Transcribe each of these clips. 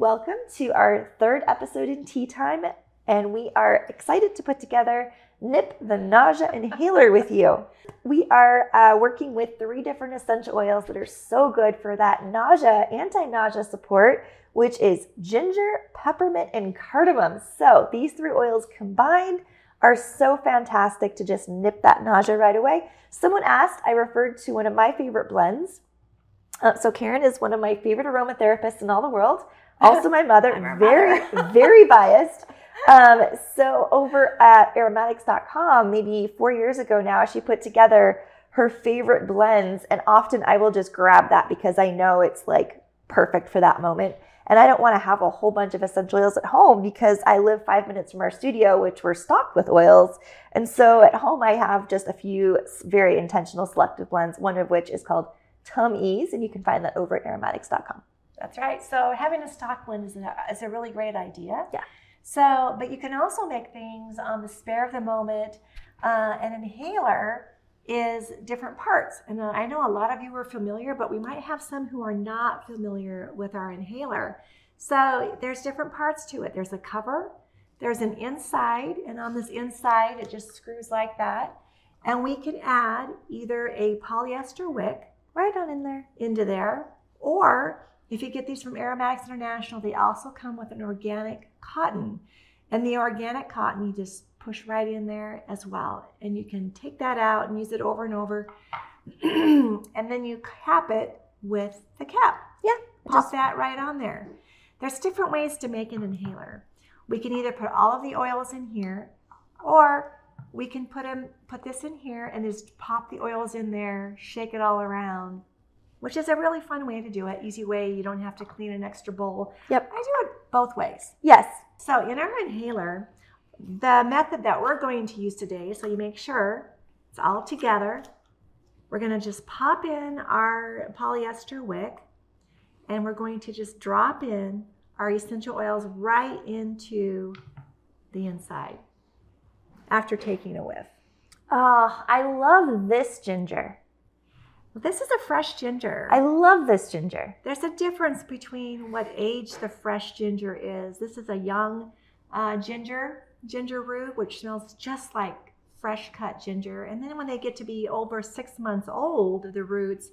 welcome to our third episode in Tea Time. And we are excited to put together Nip the Nausea Inhaler with you. We are uh, working with three different essential oils that are so good for that nausea, anti nausea support, which is ginger, peppermint, and cardamom. So these three oils combined are so fantastic to just nip that nausea right away. Someone asked, I referred to one of my favorite blends. Uh, so Karen is one of my favorite aromatherapists in all the world. Also, my mother, very, very biased. Um, so over at aromatics.com, maybe four years ago now, she put together her favorite blends, and often I will just grab that because I know it's like perfect for that moment. And I don't want to have a whole bunch of essential oils at home because I live five minutes from our studio, which we're stocked with oils. And so at home, I have just a few very intentional selective blends, one of which is called Tum Ease, and you can find that over at aromatics.com. That's right. So having a stock blend is a, is a really great idea. Yeah. So, but you can also make things on the spare of the moment. Uh, an inhaler is different parts. And I know a lot of you are familiar, but we might have some who are not familiar with our inhaler. So there's different parts to it. There's a cover, there's an inside, and on this inside, it just screws like that. And we can add either a polyester wick Right on in there. into there, or if you get these from Aromatics International, they also come with an organic cotton. And the organic cotton, you just push right in there as well. And you can take that out and use it over and over. and then you cap it with the cap. Yeah. Pop Just that right on there. There's different ways to make an inhaler. We can either put all of the oils in here, or we can put them put this in here and just pop the oils in there, shake it all around, which is a really fun way to do it. Easy way. You don't have to clean an extra bowl. Yep. I do it both ways. yes. So in our inhaler, the method that we're going to use today, so you make sure it's all together. We're going to just pop in our polyester wick and we're going to just drop in our essential oils right into the inside after taking a whiff. Oh, I love this ginger. This is a fresh ginger. I love this ginger. There's a difference between what age the fresh ginger is. This is a young uh, ginger, ginger root, which smells just like fresh cut ginger. And then when they get to be over six months old, the roots,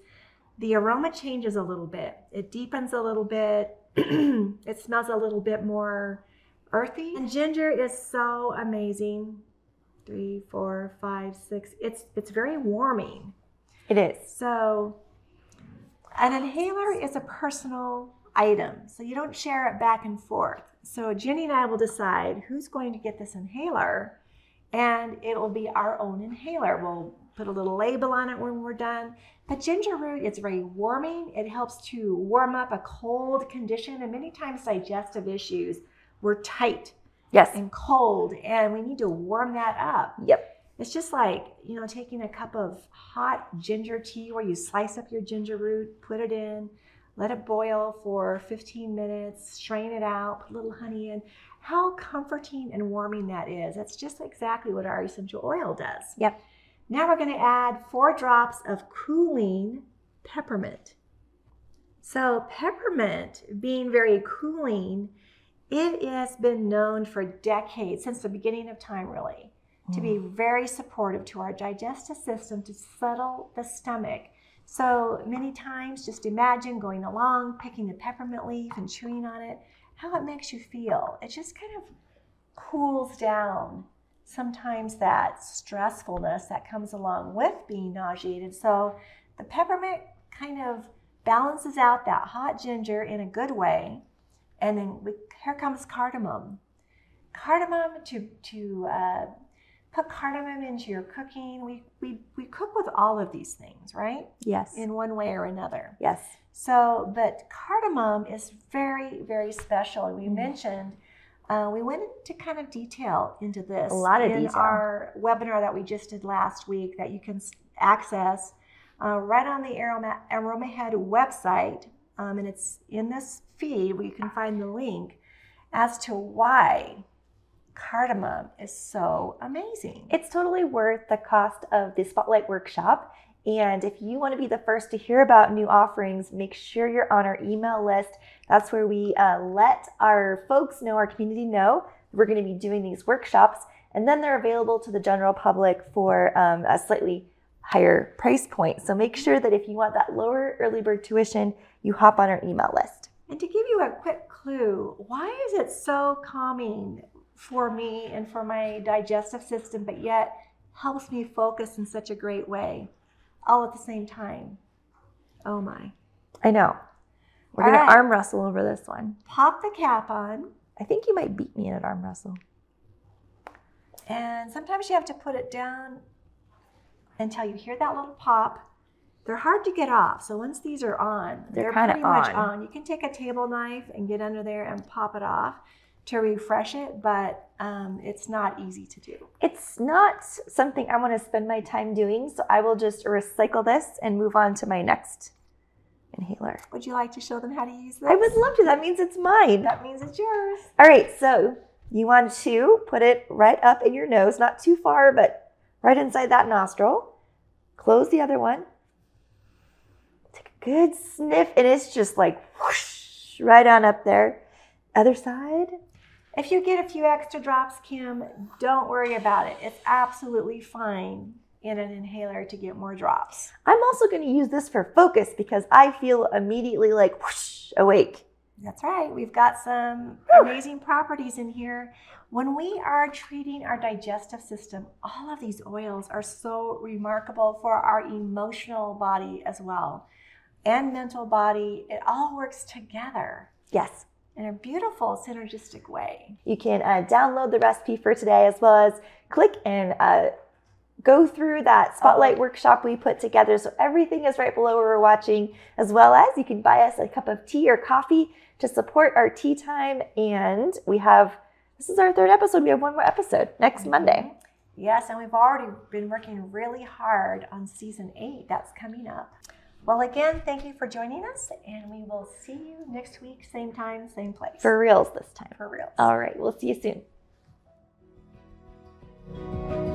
the aroma changes a little bit. It deepens a little bit. it smells a little bit more earthy. And ginger is so amazing. Three, four, five, six. It's it's very warming. It is. So, an inhaler is a personal item, so you don't share it back and forth. So, Jenny and I will decide who's going to get this inhaler, and it'll be our own inhaler. We'll put a little label on it when we're done. But ginger root is very warming. It helps to warm up a cold condition, and many times digestive issues. We're tight Yes. and cold, and we need to warm that up. Yep. It's just like, you know, taking a cup of hot ginger tea where you slice up your ginger root, put it in, let it boil for 15 minutes, strain it out, put a little honey in. How comforting and warming that is. That's just exactly what our essential oil does. Yep. Now we're going to add four drops of cooling peppermint. So, peppermint being very cooling, it has been known for decades, since the beginning of time, really, to be hmm. very supportive to our digestive system to settle the stomach. So many times, just imagine going along, picking the peppermint leaf and chewing on it, how it makes you feel. It just kind of cools down sometimes that stressfulness that comes along with being nauseated. So the peppermint kind of balances out that hot ginger in a good way. And then we, here comes cardamom. Cardamom to, to uh, put cardamom into your cooking. We, we, we cook with all of these things, right? Yes. In one way or another. yes. So, but cardamom is very, very special. And we Mhm. mentioned, uh, we went into kind of detail into this A lot of in detail. our webinar that we just did last week that you can access uh, right on the Aroma, AromaHead website. Um, and it's in this feed where you can find the link as to why cardamom is so amazing. It's totally worth the cost of the Spotlight Workshop And if you want to be the first to hear about new offerings, make sure you're on our email list. That's where we uh, let our folks know, our community know, we're going to be doing these workshops. And then they're available to the general public for um, a slightly higher price point. So make sure that if you want that lower early bird tuition, you hop on our email list. And to give you a quick clue, why is it so calming for me and for my digestive system, but yet helps me focus in such a great way? all at the same time. Oh my. I know. We're going right. to arm wrestle over this one. Pop the cap on. I think you might beat me in an arm wrestle. And sometimes you have to put it down until you hear that little pop. They're hard to get off. So once these are on, they're, they're pretty on. much on. You can take a table knife and get under there and pop it off to refresh it, but um, it's not easy to do. It's not something I want to spend my time doing, so I will just recycle this and move on to my next inhaler. Would you like to show them how to use this? I would love to. That means it's mine. That means it's yours. All right, so you want to put it right up in your nose, not too far, but right inside that nostril. Close the other one. Good sniff, and it's just like whoosh, right on up there. Other side. If you get a few extra drops, Kim, don't worry about it. It's absolutely fine in an inhaler to get more drops. I'm also going to use this for focus because I feel immediately like whoosh, awake. That's right. We've got some amazing properties in here. When we are treating our digestive system, all of these oils are so remarkable for our emotional body as well and mental body. It all works together. Yes in a beautiful synergistic way. You can uh, download the recipe for today as well as click and uh, go through that spotlight oh. workshop we put together. So everything is right below where we're watching, as well as you can buy us a cup of tea or coffee to support our tea time. And we have this is our third episode. We have one more episode next mm-hmm. Monday. Yes, and we've already been working really hard on season eight. That's coming up. Well, again, thank you for joining us, and we will see you next week, same time, same place. For reals this time. For real. All right, we'll see you soon.